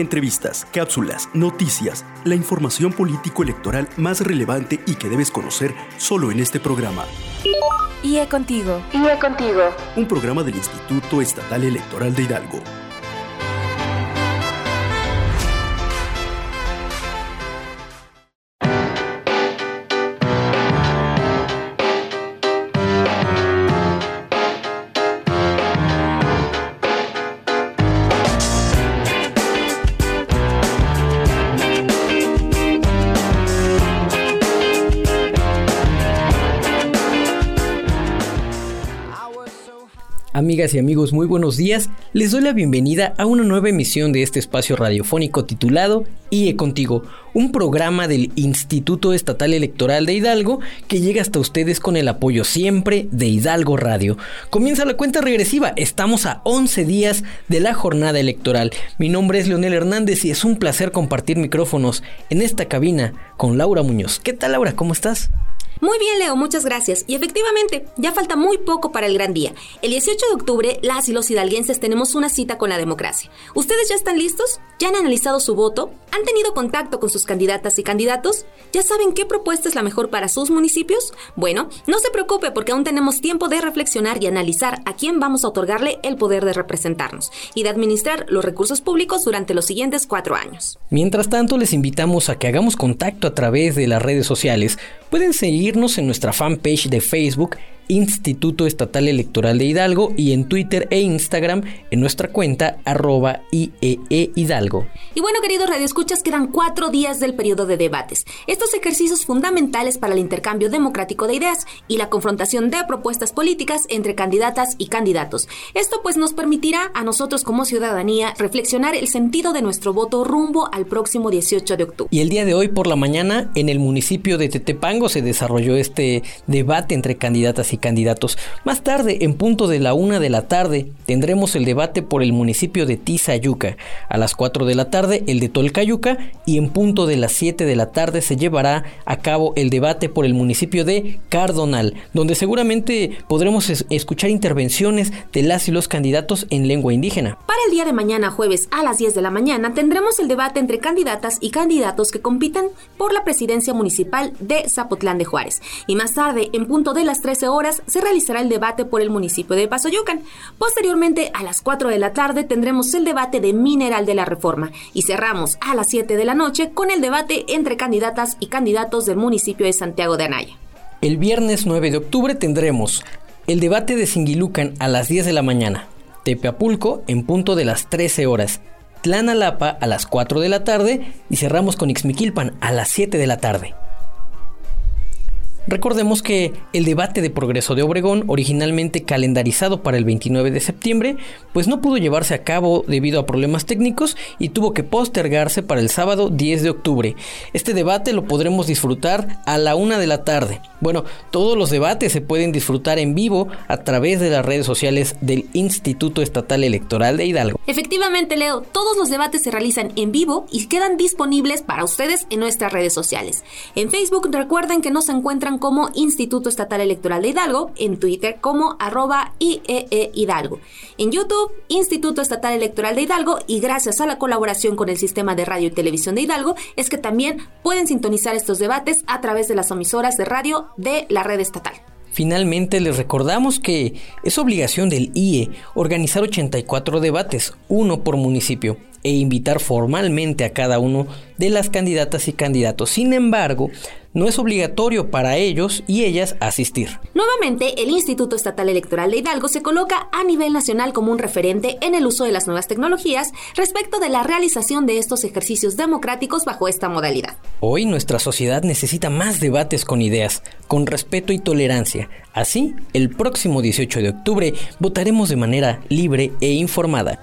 Entrevistas, cápsulas, noticias, la información político-electoral más relevante y que debes conocer solo en este programa. IE Contigo. IE Contigo. Un programa del Instituto Estatal Electoral de Hidalgo. Amigas y amigos, muy buenos días. Les doy la bienvenida a una nueva emisión de este espacio radiofónico titulado IE Contigo, un programa del Instituto Estatal Electoral de Hidalgo que llega hasta ustedes con el apoyo siempre de Hidalgo Radio. Comienza la cuenta regresiva, estamos a 11 días de la jornada electoral. Mi nombre es Leonel Hernández y es un placer compartir micrófonos en esta cabina con Laura Muñoz. ¿Qué tal Laura? ¿Cómo estás? Muy bien, Leo, muchas gracias. Y efectivamente, ya falta muy poco para el gran día. El 18 de octubre, las y los hidalguenses tenemos una cita con la democracia. ¿Ustedes ya están listos? ¿Ya han analizado su voto? ¿Han tenido contacto con sus candidatas y candidatos? ¿Ya saben qué propuesta es la mejor para sus municipios? Bueno, no se preocupe porque aún tenemos tiempo de reflexionar y analizar a quién vamos a otorgarle el poder de representarnos y de administrar los recursos públicos durante los siguientes cuatro años. Mientras tanto, les invitamos a que hagamos contacto a través de las redes sociales. Pueden seguir en nuestra fanpage de Facebook Instituto Estatal Electoral de Hidalgo y en Twitter e Instagram en nuestra cuenta arroba IEE Hidalgo. Y bueno, queridos radioescuchas, quedan cuatro días del periodo de debates. Estos ejercicios fundamentales para el intercambio democrático de ideas y la confrontación de propuestas políticas entre candidatas y candidatos. Esto pues nos permitirá a nosotros como ciudadanía reflexionar el sentido de nuestro voto rumbo al próximo 18 de octubre. Y el día de hoy por la mañana en el municipio de Tetepango se desarrolló este debate entre candidatas y candidatos. Más tarde, en punto de la una de la tarde, tendremos el debate por el municipio de Tizayuca. A las 4 de la tarde, el de Tolcayuca. Y en punto de las 7 de la tarde se llevará a cabo el debate por el municipio de Cardonal, donde seguramente podremos escuchar intervenciones de las y los candidatos en lengua indígena. Para el día de mañana, jueves a las 10 de la mañana, tendremos el debate entre candidatas y candidatos que compiten por la presidencia municipal de Zapotlán de Juárez. Y más tarde, en punto de las 13 horas, se realizará el debate por el municipio de Pasoyucan. Posteriormente, a las 4 de la tarde, tendremos el debate de Mineral de la Reforma y cerramos a las 7 de la noche con el debate entre candidatas y candidatos del municipio de Santiago de Anaya. El viernes 9 de octubre tendremos el debate de Singilucan a las 10 de la mañana, Tepeapulco en punto de las 13 horas, Tlanalapa a las 4 de la tarde y cerramos con Ixmiquilpan a las 7 de la tarde. Recordemos que el debate de progreso de Obregón, originalmente calendarizado para el 29 de septiembre, pues no pudo llevarse a cabo debido a problemas técnicos y tuvo que postergarse para el sábado 10 de octubre. Este debate lo podremos disfrutar a la una de la tarde. Bueno, todos los debates se pueden disfrutar en vivo a través de las redes sociales del Instituto Estatal Electoral de Hidalgo. Efectivamente, Leo, todos los debates se realizan en vivo y quedan disponibles para ustedes en nuestras redes sociales. En Facebook recuerden que nos encuentran como Instituto Estatal Electoral de Hidalgo, en Twitter como arroba IEE Hidalgo, en YouTube Instituto Estatal Electoral de Hidalgo y gracias a la colaboración con el Sistema de Radio y Televisión de Hidalgo es que también pueden sintonizar estos debates a través de las emisoras de radio de la red estatal. Finalmente les recordamos que es obligación del IE organizar 84 debates, uno por municipio e invitar formalmente a cada uno de las candidatas y candidatos. Sin embargo, no es obligatorio para ellos y ellas asistir. Nuevamente, el Instituto Estatal Electoral de Hidalgo se coloca a nivel nacional como un referente en el uso de las nuevas tecnologías respecto de la realización de estos ejercicios democráticos bajo esta modalidad. Hoy nuestra sociedad necesita más debates con ideas, con respeto y tolerancia. Así, el próximo 18 de octubre votaremos de manera libre e informada.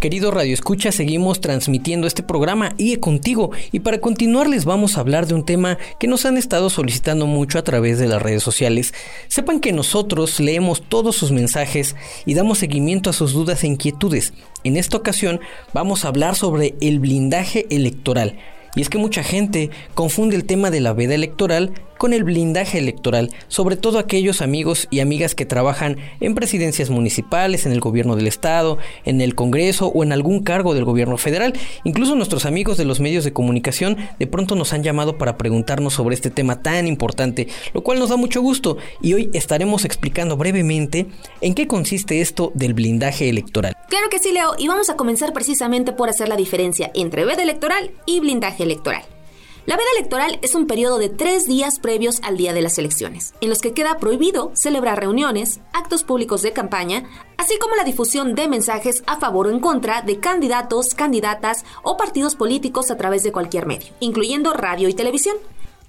Querido Radio Escucha, seguimos transmitiendo este programa IE Contigo y para continuar les vamos a hablar de un tema que nos han estado solicitando mucho a través de las redes sociales. Sepan que nosotros leemos todos sus mensajes y damos seguimiento a sus dudas e inquietudes. En esta ocasión vamos a hablar sobre el blindaje electoral. Y es que mucha gente confunde el tema de la veda electoral con el blindaje electoral, sobre todo aquellos amigos y amigas que trabajan en presidencias municipales, en el gobierno del estado, en el Congreso o en algún cargo del gobierno federal. Incluso nuestros amigos de los medios de comunicación de pronto nos han llamado para preguntarnos sobre este tema tan importante, lo cual nos da mucho gusto y hoy estaremos explicando brevemente en qué consiste esto del blindaje electoral. Claro que sí, Leo, y vamos a comenzar precisamente por hacer la diferencia entre veda electoral y blindaje electoral. La veda electoral es un periodo de tres días previos al día de las elecciones, en los que queda prohibido celebrar reuniones, actos públicos de campaña, así como la difusión de mensajes a favor o en contra de candidatos, candidatas o partidos políticos a través de cualquier medio, incluyendo radio y televisión.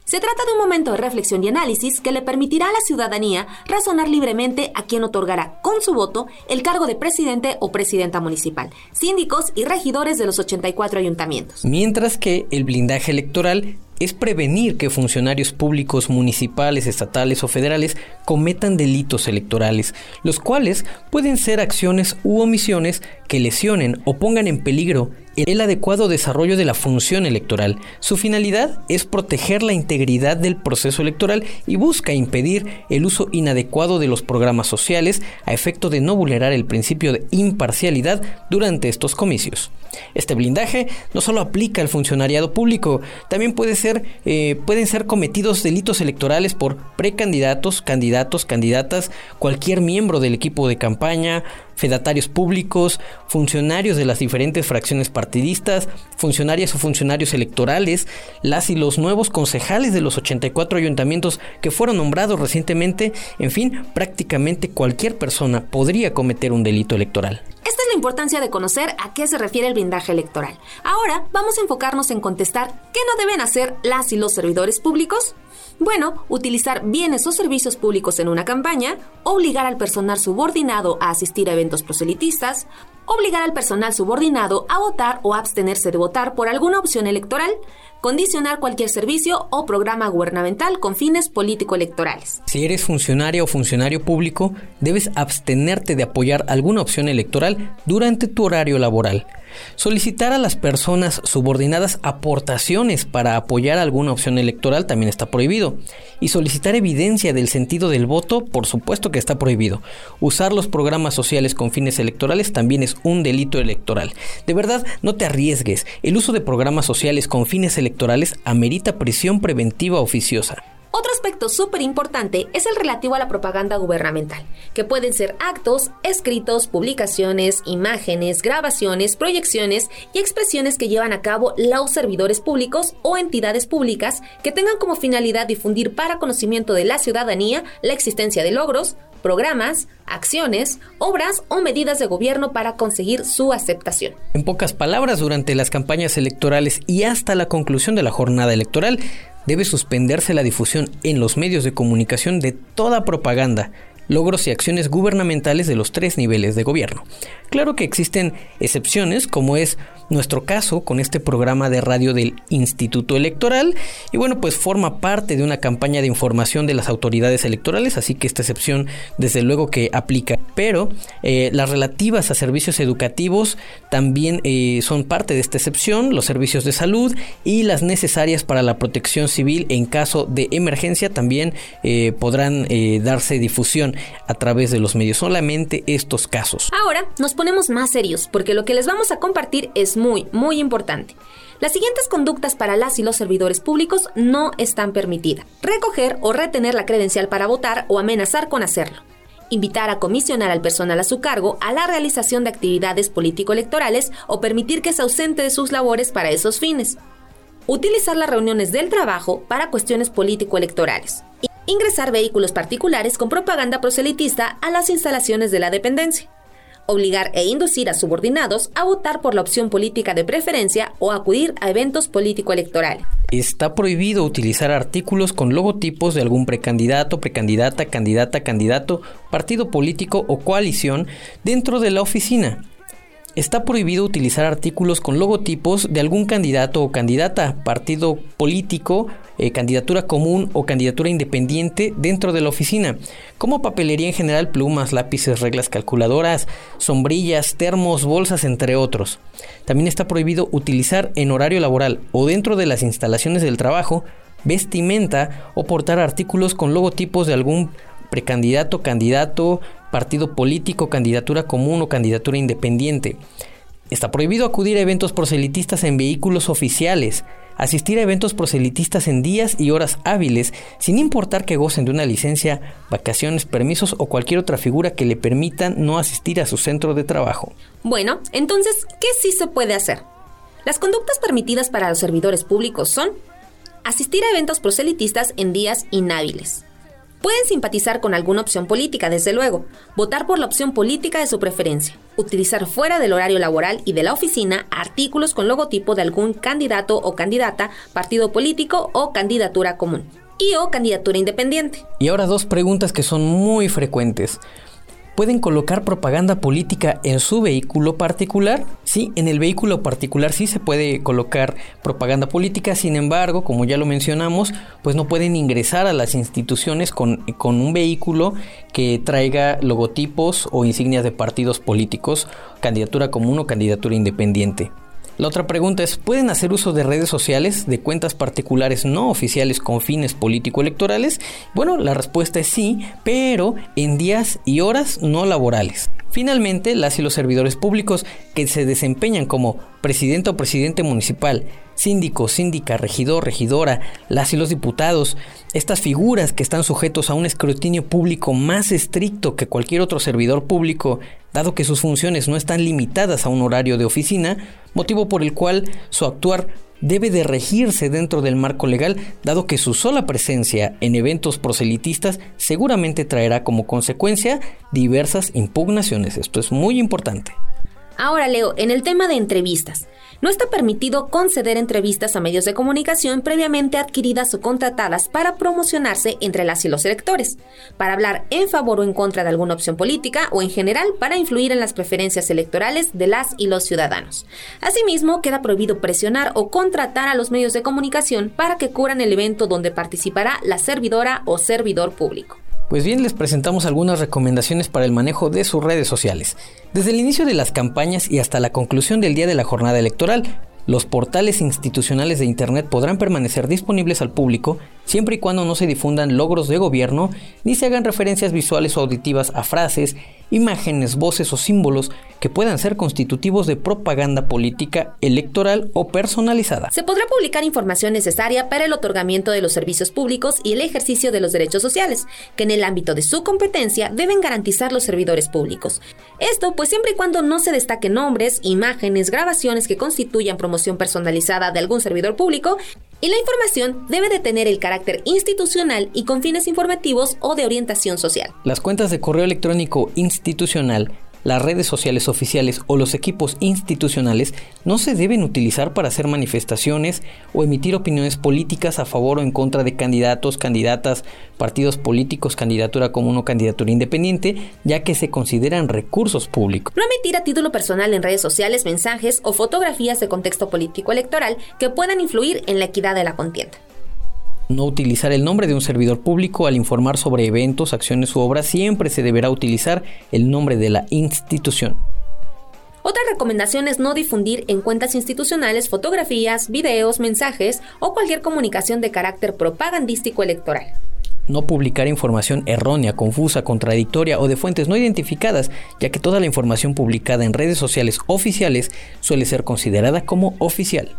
Se trata de un momento de reflexión y análisis que le permitirá a la ciudadanía razonar libremente a quién otorgará con su voto el cargo de presidente o presidenta municipal, síndicos y regidores de los 84 ayuntamientos. Mientras que el blindaje electoral es prevenir que funcionarios públicos municipales, estatales o federales cometan delitos electorales, los cuales pueden ser acciones u omisiones que lesionen o pongan en peligro el adecuado desarrollo de la función electoral. Su finalidad es proteger la integridad del proceso electoral y busca impedir el uso inadecuado de los programas sociales a efecto de no vulnerar el principio de imparcialidad durante estos comicios. Este blindaje no solo aplica al funcionariado público, también puede ser, eh, pueden ser cometidos delitos electorales por precandidatos, candidatos, candidatas, cualquier miembro del equipo de campaña, fedatarios públicos, funcionarios de las diferentes fracciones partidistas, funcionarias o funcionarios electorales, las y los nuevos concejales de los 84 ayuntamientos que fueron nombrados recientemente, en fin, prácticamente cualquier persona podría cometer un delito electoral. Esta es la importancia de conocer a qué se refiere el blindaje electoral. Ahora vamos a enfocarnos en contestar qué no deben hacer las y los servidores públicos bueno, utilizar bienes o servicios públicos en una campaña, obligar al personal subordinado a asistir a eventos proselitistas, obligar al personal subordinado a votar o abstenerse de votar por alguna opción electoral, condicionar cualquier servicio o programa gubernamental con fines político-electorales. Si eres funcionario o funcionario público, debes abstenerte de apoyar alguna opción electoral durante tu horario laboral. Solicitar a las personas subordinadas aportaciones para apoyar alguna opción electoral también está prohibido. Y solicitar evidencia del sentido del voto, por supuesto que está prohibido. Usar los programas sociales con fines electorales también es un delito electoral. De verdad, no te arriesgues. El uso de programas sociales con fines electorales amerita prisión preventiva oficiosa. Otro aspecto súper importante es el relativo a la propaganda gubernamental, que pueden ser actos, escritos, publicaciones, imágenes, grabaciones, proyecciones y expresiones que llevan a cabo los servidores públicos o entidades públicas que tengan como finalidad difundir para conocimiento de la ciudadanía la existencia de logros, programas, acciones, obras o medidas de gobierno para conseguir su aceptación. En pocas palabras, durante las campañas electorales y hasta la conclusión de la jornada electoral, debe suspenderse la difusión en los medios de comunicación de toda propaganda, logros y acciones gubernamentales de los tres niveles de gobierno. Claro que existen excepciones, como es nuestro caso con este programa de radio del Instituto Electoral, y bueno, pues forma parte de una campaña de información de las autoridades electorales, así que esta excepción desde luego que aplica. Pero eh, las relativas a servicios educativos también eh, son parte de esta excepción, los servicios de salud y las necesarias para la protección civil en caso de emergencia también eh, podrán darse difusión a través de los medios, solamente estos casos. Ahora nos ponemos más serios porque lo que les vamos a compartir es muy, muy importante. Las siguientes conductas para las y los servidores públicos no están permitidas. Recoger o retener la credencial para votar o amenazar con hacerlo. Invitar a comisionar al personal a su cargo a la realización de actividades político-electorales o permitir que se ausente de sus labores para esos fines. Utilizar las reuniones del trabajo para cuestiones político-electorales ingresar vehículos particulares con propaganda proselitista a las instalaciones de la dependencia, obligar e inducir a subordinados a votar por la opción política de preferencia o acudir a eventos político-electorales. Está prohibido utilizar artículos con logotipos de algún precandidato, precandidata, candidata, candidato, partido político o coalición dentro de la oficina. Está prohibido utilizar artículos con logotipos de algún candidato o candidata, partido político eh, candidatura común o candidatura independiente dentro de la oficina, como papelería en general, plumas, lápices, reglas calculadoras, sombrillas, termos, bolsas, entre otros. También está prohibido utilizar en horario laboral o dentro de las instalaciones del trabajo vestimenta o portar artículos con logotipos de algún precandidato, candidato, partido político, candidatura común o candidatura independiente. Está prohibido acudir a eventos proselitistas en vehículos oficiales, asistir a eventos proselitistas en días y horas hábiles, sin importar que gocen de una licencia, vacaciones, permisos o cualquier otra figura que le permitan no asistir a su centro de trabajo. Bueno, entonces, ¿qué sí se puede hacer? Las conductas permitidas para los servidores públicos son asistir a eventos proselitistas en días inhábiles, Pueden simpatizar con alguna opción política, desde luego, votar por la opción política de su preferencia, utilizar fuera del horario laboral y de la oficina artículos con logotipo de algún candidato o candidata, partido político o candidatura común, y o candidatura independiente. Y ahora dos preguntas que son muy frecuentes pueden colocar propaganda política en su vehículo particular. Sí, en el vehículo particular sí se puede colocar propaganda política, sin embargo, como ya lo mencionamos, pues no pueden ingresar a las instituciones con, con un vehículo que traiga logotipos o insignias de partidos políticos, candidatura común o candidatura independiente. La otra pregunta es, ¿pueden hacer uso de redes sociales, de cuentas particulares no oficiales con fines político-electorales? Bueno, la respuesta es sí, pero en días y horas no laborales. Finalmente, las y los servidores públicos que se desempeñan como presidente o presidente municipal, síndico, síndica, regidor, regidora, las y los diputados, estas figuras que están sujetos a un escrutinio público más estricto que cualquier otro servidor público, dado que sus funciones no están limitadas a un horario de oficina, motivo por el cual su actuar debe de regirse dentro del marco legal, dado que su sola presencia en eventos proselitistas seguramente traerá como consecuencia diversas impugnaciones. Esto es muy importante. Ahora, Leo, en el tema de entrevistas. No está permitido conceder entrevistas a medios de comunicación previamente adquiridas o contratadas para promocionarse entre las y los electores, para hablar en favor o en contra de alguna opción política o en general para influir en las preferencias electorales de las y los ciudadanos. Asimismo, queda prohibido presionar o contratar a los medios de comunicación para que cubran el evento donde participará la servidora o servidor público. Pues bien, les presentamos algunas recomendaciones para el manejo de sus redes sociales. Desde el inicio de las campañas y hasta la conclusión del día de la jornada electoral, los portales institucionales de Internet podrán permanecer disponibles al público siempre y cuando no se difundan logros de gobierno ni se hagan referencias visuales o auditivas a frases, imágenes, voces o símbolos que puedan ser constitutivos de propaganda política, electoral o personalizada. Se podrá publicar información necesaria para el otorgamiento de los servicios públicos y el ejercicio de los derechos sociales, que en el ámbito de su competencia deben garantizar los servidores públicos. Esto pues siempre y cuando no se destaquen nombres, imágenes, grabaciones que constituyan personalizada de algún servidor público y la información debe de tener el carácter institucional y con fines informativos o de orientación social. Las cuentas de correo electrónico institucional las redes sociales oficiales o los equipos institucionales no se deben utilizar para hacer manifestaciones o emitir opiniones políticas a favor o en contra de candidatos, candidatas, partidos políticos, candidatura común o candidatura independiente, ya que se consideran recursos públicos. No emitir a título personal en redes sociales mensajes o fotografías de contexto político electoral que puedan influir en la equidad de la contienda no utilizar el nombre de un servidor público al informar sobre eventos, acciones u obras, siempre se deberá utilizar el nombre de la institución. Otra recomendación es no difundir en cuentas institucionales fotografías, videos, mensajes o cualquier comunicación de carácter propagandístico electoral. No publicar información errónea, confusa, contradictoria o de fuentes no identificadas, ya que toda la información publicada en redes sociales oficiales suele ser considerada como oficial.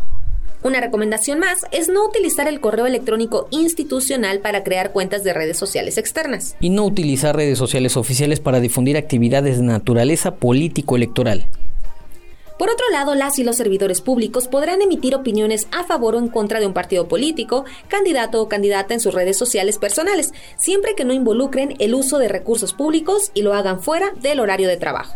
Una recomendación más es no utilizar el correo electrónico institucional para crear cuentas de redes sociales externas. Y no utilizar redes sociales oficiales para difundir actividades de naturaleza político-electoral. Por otro lado, las y los servidores públicos podrán emitir opiniones a favor o en contra de un partido político, candidato o candidata en sus redes sociales personales, siempre que no involucren el uso de recursos públicos y lo hagan fuera del horario de trabajo.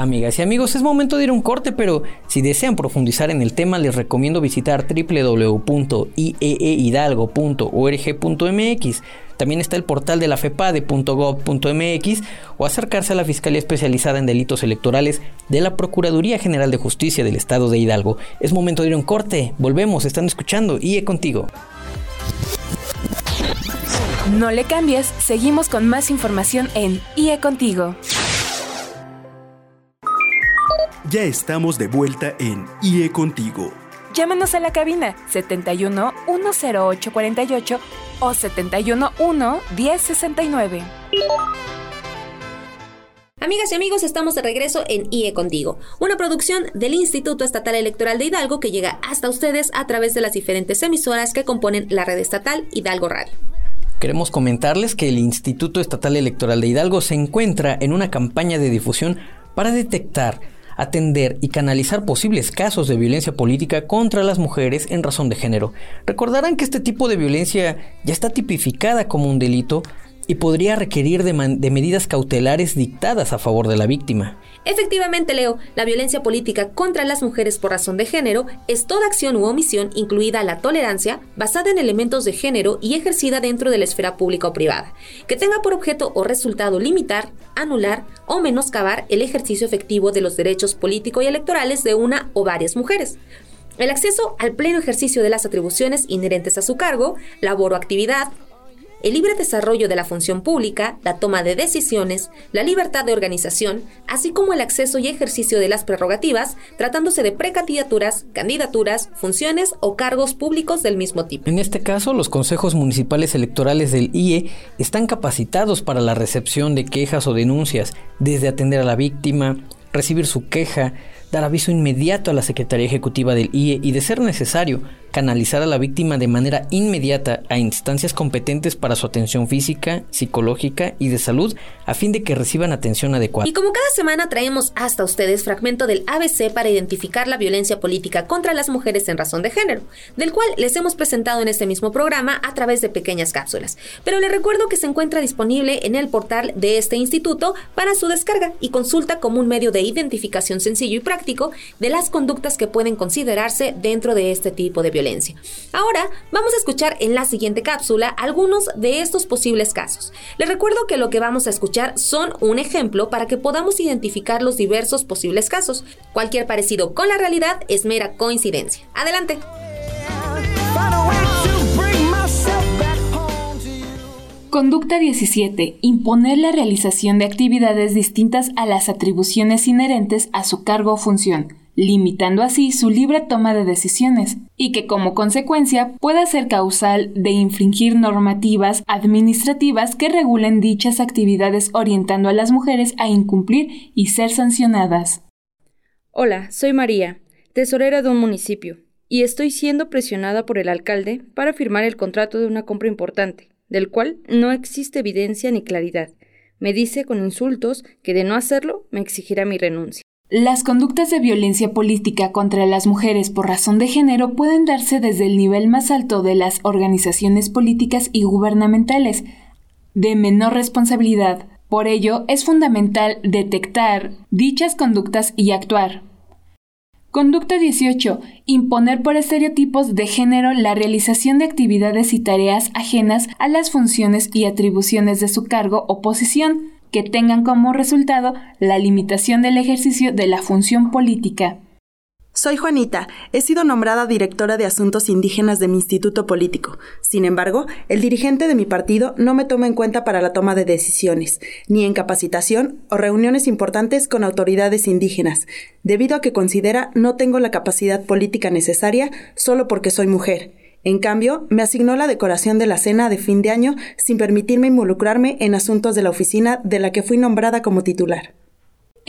Amigas y amigos, es momento de ir a un corte, pero si desean profundizar en el tema, les recomiendo visitar www.ieehidalgo.org.mx. También está el portal de la FEPADE.gov.mx o acercarse a la Fiscalía Especializada en Delitos Electorales de la Procuraduría General de Justicia del Estado de Hidalgo. Es momento de ir a un corte. Volvemos, están escuchando IE contigo. No le cambies, seguimos con más información en IE contigo. Ya estamos de vuelta en IE Contigo. Llámenos a la cabina 71 108 48 o 71 1 1069. Amigas y amigos, estamos de regreso en IE Contigo, una producción del Instituto Estatal Electoral de Hidalgo que llega hasta ustedes a través de las diferentes emisoras que componen la red estatal Hidalgo Radio. Queremos comentarles que el Instituto Estatal Electoral de Hidalgo se encuentra en una campaña de difusión para detectar, atender y canalizar posibles casos de violencia política contra las mujeres en razón de género. Recordarán que este tipo de violencia ya está tipificada como un delito y podría requerir de, medidas cautelares dictadas a favor de la víctima. Efectivamente, Leo, la violencia política contra las mujeres por razón de género es toda acción u omisión, incluida la tolerancia, basada en elementos de género y ejercida dentro de la esfera pública o privada, que tenga por objeto o resultado limitar, anular o menoscabar el ejercicio efectivo de los derechos políticos y electorales de una o varias mujeres. El acceso al pleno ejercicio de las atribuciones inherentes a su cargo, labor o actividad, el libre desarrollo de la función pública, la toma de decisiones, la libertad de organización, así como el acceso y ejercicio de las prerrogativas, tratándose de precandidaturas, candidaturas, funciones o cargos públicos del mismo tipo. En este caso, los consejos municipales electorales del IE están capacitados para la recepción de quejas o denuncias, desde atender a la víctima, recibir su queja, dar aviso inmediato a la Secretaría Ejecutiva del IE y, de ser necesario, canalizar a la víctima de manera inmediata a instancias competentes para su atención física, psicológica y de salud a fin de que reciban atención adecuada. Y como cada semana traemos hasta ustedes fragmento del ABC para identificar la violencia política contra las mujeres en razón de género, del cual les hemos presentado en este mismo programa a través de pequeñas cápsulas. Pero les recuerdo que se encuentra disponible en el portal de este instituto para su descarga y consulta como un medio de identificación sencillo y práctico de las conductas que pueden considerarse dentro de este tipo de violencia Ahora vamos a escuchar en la siguiente cápsula algunos de estos posibles casos. Les recuerdo que lo que vamos a escuchar son un ejemplo para que podamos identificar los diversos posibles casos. Cualquier parecido con la realidad es mera coincidencia. Adelante. Conducta 17. Imponer la realización de actividades distintas a las atribuciones inherentes a su cargo o función limitando así su libre toma de decisiones, y que como consecuencia pueda ser causal de infringir normativas administrativas que regulen dichas actividades orientando a las mujeres a incumplir y ser sancionadas. Hola, soy María, tesorera de un municipio, y estoy siendo presionada por el alcalde para firmar el contrato de una compra importante, del cual no existe evidencia ni claridad. Me dice con insultos que de no hacerlo me exigirá mi renuncia. Las conductas de violencia política contra las mujeres por razón de género pueden darse desde el nivel más alto de las organizaciones políticas y gubernamentales, de menor responsabilidad. Por ello, es fundamental detectar dichas conductas y actuar. Conducta 18. Imponer por estereotipos de género la realización de actividades y tareas ajenas a las funciones y atribuciones de su cargo o posición que tengan como resultado la limitación del ejercicio de la función política. Soy Juanita, he sido nombrada directora de Asuntos Indígenas de mi instituto político. Sin embargo, el dirigente de mi partido no me toma en cuenta para la toma de decisiones, ni en capacitación o reuniones importantes con autoridades indígenas, debido a que considera no tengo la capacidad política necesaria solo porque soy mujer en cambio, me asignó la decoración de la cena de fin de año sin permitirme involucrarme en asuntos de la oficina de la que fui nombrada como titular.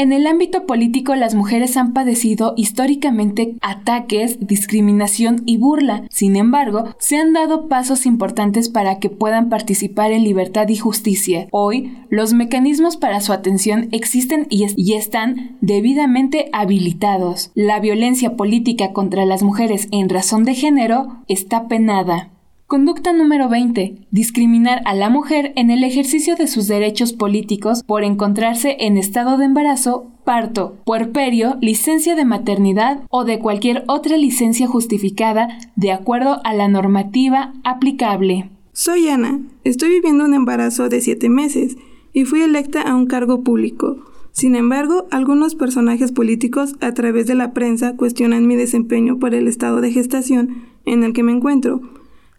En el ámbito político las mujeres han padecido históricamente ataques, discriminación y burla. Sin embargo, se han dado pasos importantes para que puedan participar en libertad y justicia. Hoy, los mecanismos para su atención existen y, están debidamente habilitados. La violencia política contra las mujeres en razón de género está penada. Conducta número 20. Discriminar a la mujer en el ejercicio de sus derechos políticos por encontrarse en estado de embarazo, parto, puerperio, licencia de maternidad o de cualquier otra licencia justificada de acuerdo a la normativa aplicable. Soy Ana. Estoy viviendo un embarazo de 7 meses y fui electa a un cargo público. Sin embargo, algunos personajes políticos a través de la prensa cuestionan mi desempeño por el estado de gestación en el que me encuentro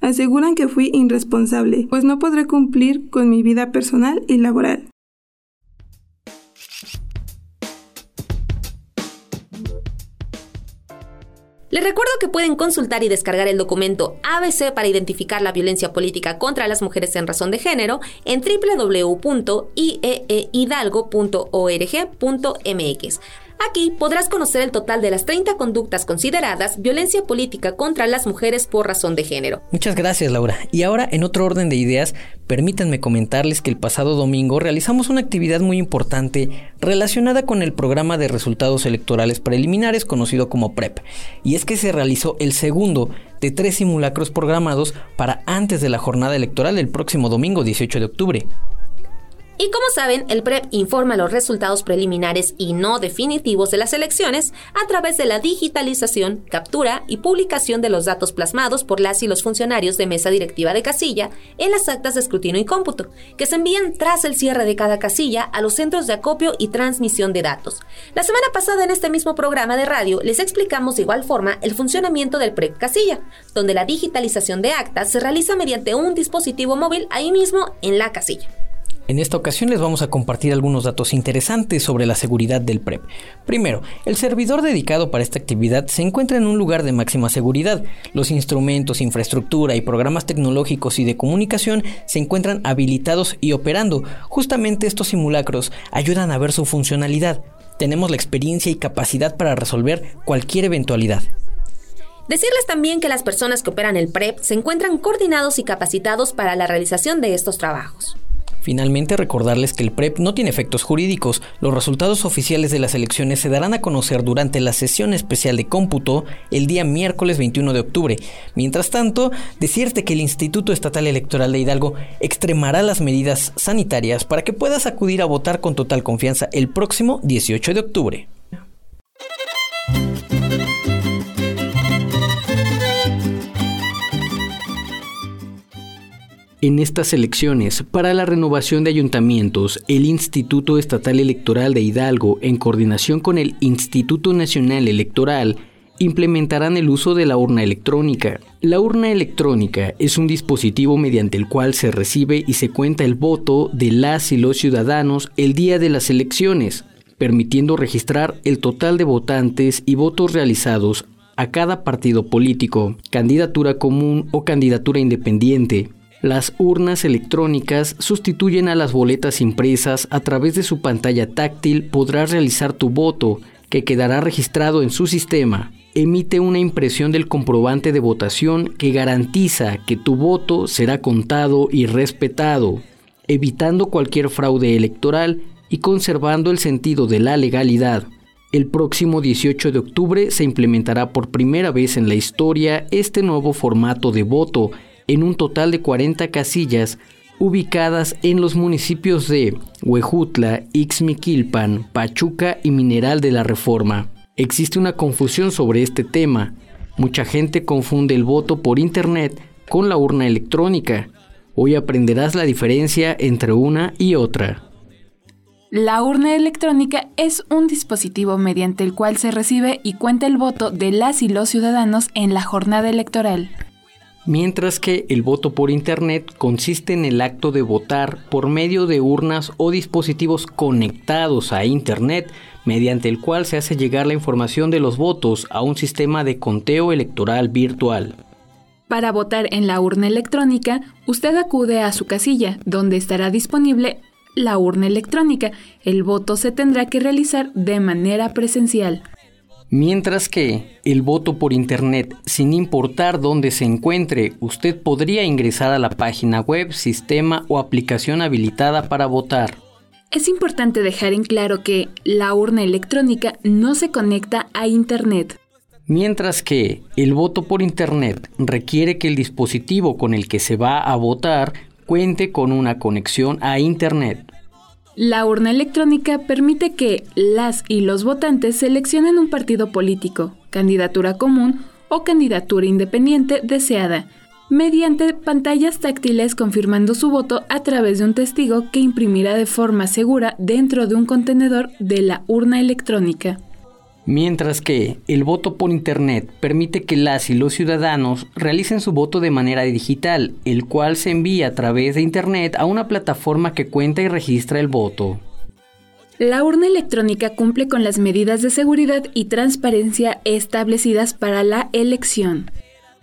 aseguran que fui irresponsable, pues no podré cumplir con mi vida personal y laboral. Les recuerdo que pueden consultar y descargar el documento ABC para identificar la violencia política contra las mujeres en razón de género en www.ieehidalgo.org.mx. Aquí podrás conocer el total de las 30 conductas consideradas violencia política contra las mujeres por razón de género. Muchas gracias Laura. Y ahora, en otro orden de ideas, permítanme comentarles que el pasado domingo realizamos una actividad muy importante relacionada con el programa de resultados electorales preliminares conocido como PREP. Y es que se realizó el segundo de tres simulacros programados para antes de la jornada electoral del próximo domingo 18 de octubre. Y como saben, el PREP informa los resultados preliminares y no definitivos de las elecciones a través de la digitalización, captura y publicación de los datos plasmados por las y los funcionarios de mesa directiva de casilla en las actas de escrutinio y cómputo, que se envían tras el cierre de cada casilla a los centros de acopio y transmisión de datos. La semana pasada en este mismo programa de radio les explicamos de igual forma el funcionamiento del PREP casilla, donde la digitalización de actas se realiza mediante un dispositivo móvil ahí mismo en la casilla. En esta ocasión les vamos a compartir algunos datos interesantes sobre la seguridad del PREP. Primero, el servidor dedicado para esta actividad se encuentra en un lugar de máxima seguridad. Los instrumentos, infraestructura y programas tecnológicos y de comunicación se encuentran habilitados y operando. Justamente estos simulacros ayudan a ver su funcionalidad. Tenemos la experiencia y capacidad para resolver cualquier eventualidad. Decirles también que las personas que operan el PREP se encuentran coordinados y capacitados para la realización de estos trabajos. Finalmente, recordarles que el PREP no tiene efectos jurídicos. Los resultados oficiales de las elecciones se darán a conocer durante la sesión especial de cómputo el día miércoles 21 de octubre. Mientras tanto, decirte que el Instituto Estatal Electoral de Hidalgo extremará las medidas sanitarias para que puedas acudir a votar con total confianza el próximo 18 de octubre. En estas elecciones para la renovación de ayuntamientos, el Instituto Estatal Electoral de Hidalgo, en coordinación con el Instituto Nacional Electoral, implementarán el uso de la urna electrónica. La urna electrónica es un dispositivo mediante el cual se recibe y se cuenta el voto de las y los ciudadanos el día de las elecciones, permitiendo registrar el total de votantes y votos realizados a cada partido político, candidatura común o candidatura independiente. Las urnas electrónicas sustituyen a las boletas impresas. A través de su pantalla táctil podrás realizar tu voto, que quedará registrado en su sistema. Emite una impresión del comprobante de votación que garantiza que tu voto será contado y respetado, evitando cualquier fraude electoral y conservando el sentido de la legalidad. El próximo 18 de octubre se implementará por primera vez en la historia este nuevo formato de voto en un total de 40 casillas ubicadas en los municipios de Huejutla, Ixmiquilpan, Pachuca y Mineral de la Reforma. Existe una confusión sobre este tema. Mucha gente confunde el voto por Internet con la urna electrónica. Hoy aprenderás la diferencia entre una y otra. La urna electrónica es un dispositivo mediante el cual se recibe y cuenta el voto de las y los ciudadanos en la jornada electoral mientras que el voto por Internet consiste en el acto de votar por medio de urnas o dispositivos conectados a Internet, mediante el cual se hace llegar la información de los votos a un sistema de conteo electoral virtual. Para votar en la urna electrónica, usted acude a su casilla, donde estará disponible la urna electrónica. El voto se tendrá que realizar de manera presencial. Mientras que el voto por Internet, sin importar dónde se encuentre, usted podría ingresar a la página web, sistema o aplicación habilitada para votar. Es importante dejar en claro que la urna electrónica no se conecta a Internet. Mientras que el voto por Internet requiere que el dispositivo con el que se va a votar cuente con una conexión a Internet. La urna electrónica permite que las y los votantes seleccionen un partido político, candidatura común o candidatura independiente deseada, mediante pantallas táctiles confirmando su voto a través de un testigo que imprimirá de forma segura dentro de un contenedor de la urna electrónica. Mientras que el voto por Internet permite que las y los ciudadanos realicen su voto de manera digital, el cual se envía a través de Internet a una plataforma que cuenta y registra el voto. La urna electrónica cumple con las medidas de seguridad y transparencia establecidas para la elección.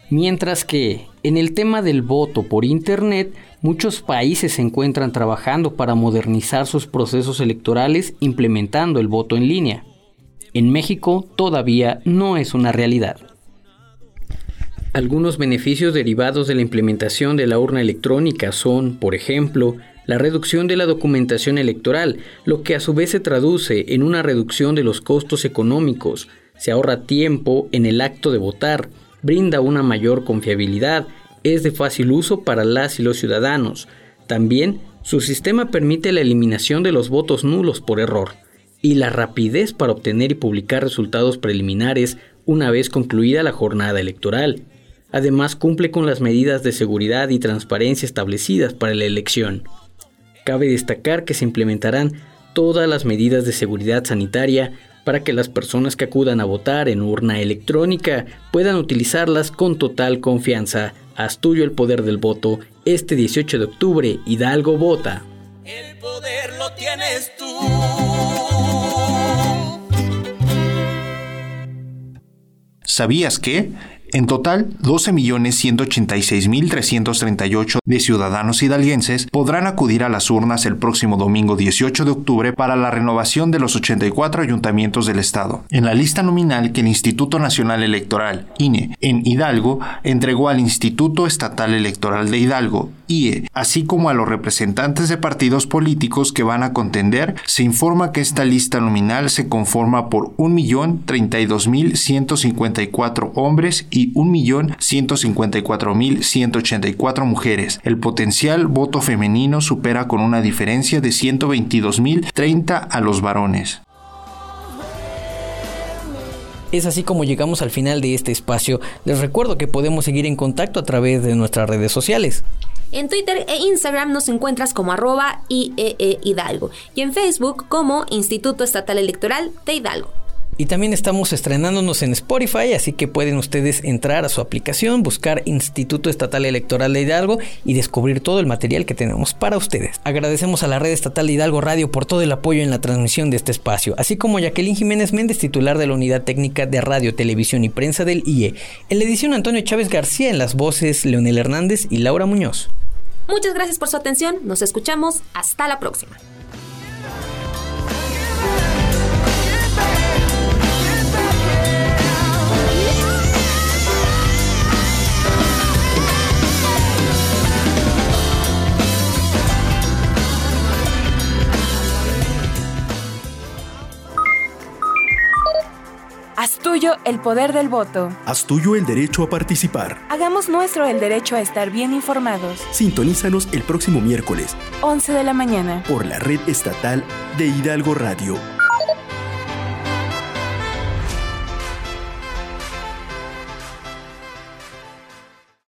Mientras que, en el tema del voto por Internet, muchos países se encuentran trabajando para modernizar sus procesos electorales implementando el voto en línea. En México todavía no es una realidad. Algunos beneficios derivados de la implementación de la urna electrónica son, por ejemplo, la reducción de la documentación electoral, lo que a su vez se traduce en una reducción de los costos económicos, se ahorra tiempo en el acto de votar, brinda una mayor confiabilidad, es de fácil uso para las y los ciudadanos. También, su sistema permite la eliminación de los votos nulos por error y la rapidez para obtener y publicar resultados preliminares una vez concluida la jornada electoral. Además, cumple con las medidas de seguridad y transparencia establecidas para la elección. Cabe destacar que se implementarán todas las medidas de seguridad sanitaria para que las personas que acudan a votar en urna electrónica puedan utilizarlas con total confianza. Haz tuyo el poder del voto. Este 18 de octubre, Hidalgo vota. El poder lo tienes tú. ¿Sabías que? En total, 12.186.338 de ciudadanos hidalguenses podrán acudir a las urnas el próximo domingo 18 de octubre para la renovación de los 84 ayuntamientos del Estado. En la lista nominal que el Instituto Nacional Electoral, INE, en Hidalgo, entregó al Instituto Estatal Electoral de Hidalgo, IE, así como a los representantes de partidos políticos que van a contender, se informa que esta lista nominal se conforma por 1.032.154 hombres y y 1.154.184 mujeres. El potencial voto femenino supera con una diferencia de 122.030 a los varones. Es así como llegamos al final de este espacio. Les recuerdo que podemos seguir en contacto a través de nuestras redes sociales. En Twitter e Instagram nos encuentras como arroba IEE Hidalgo y en Facebook como Instituto Estatal Electoral de Hidalgo. Y también estamos estrenándonos en Spotify, así que pueden ustedes entrar a su aplicación, buscar Instituto Estatal Electoral de Hidalgo y descubrir todo el material que tenemos para ustedes. Agradecemos a la red estatal de Hidalgo Radio por todo el apoyo en la transmisión de este espacio, así como a Jacqueline Jiménez Méndez, titular de la Unidad Técnica de Radio, Televisión y Prensa del IE. En la edición Antonio Chávez García, en las voces Leonel Hernández y Laura Muñoz. Muchas gracias por su atención, nos escuchamos, hasta la próxima. Haz tuyo el poder del voto. Haz tuyo el derecho a participar. Hagamos nuestro el derecho a estar bien informados. Sintonízanos el próximo miércoles, 11 de la mañana. por la red estatal de Hidalgo Radio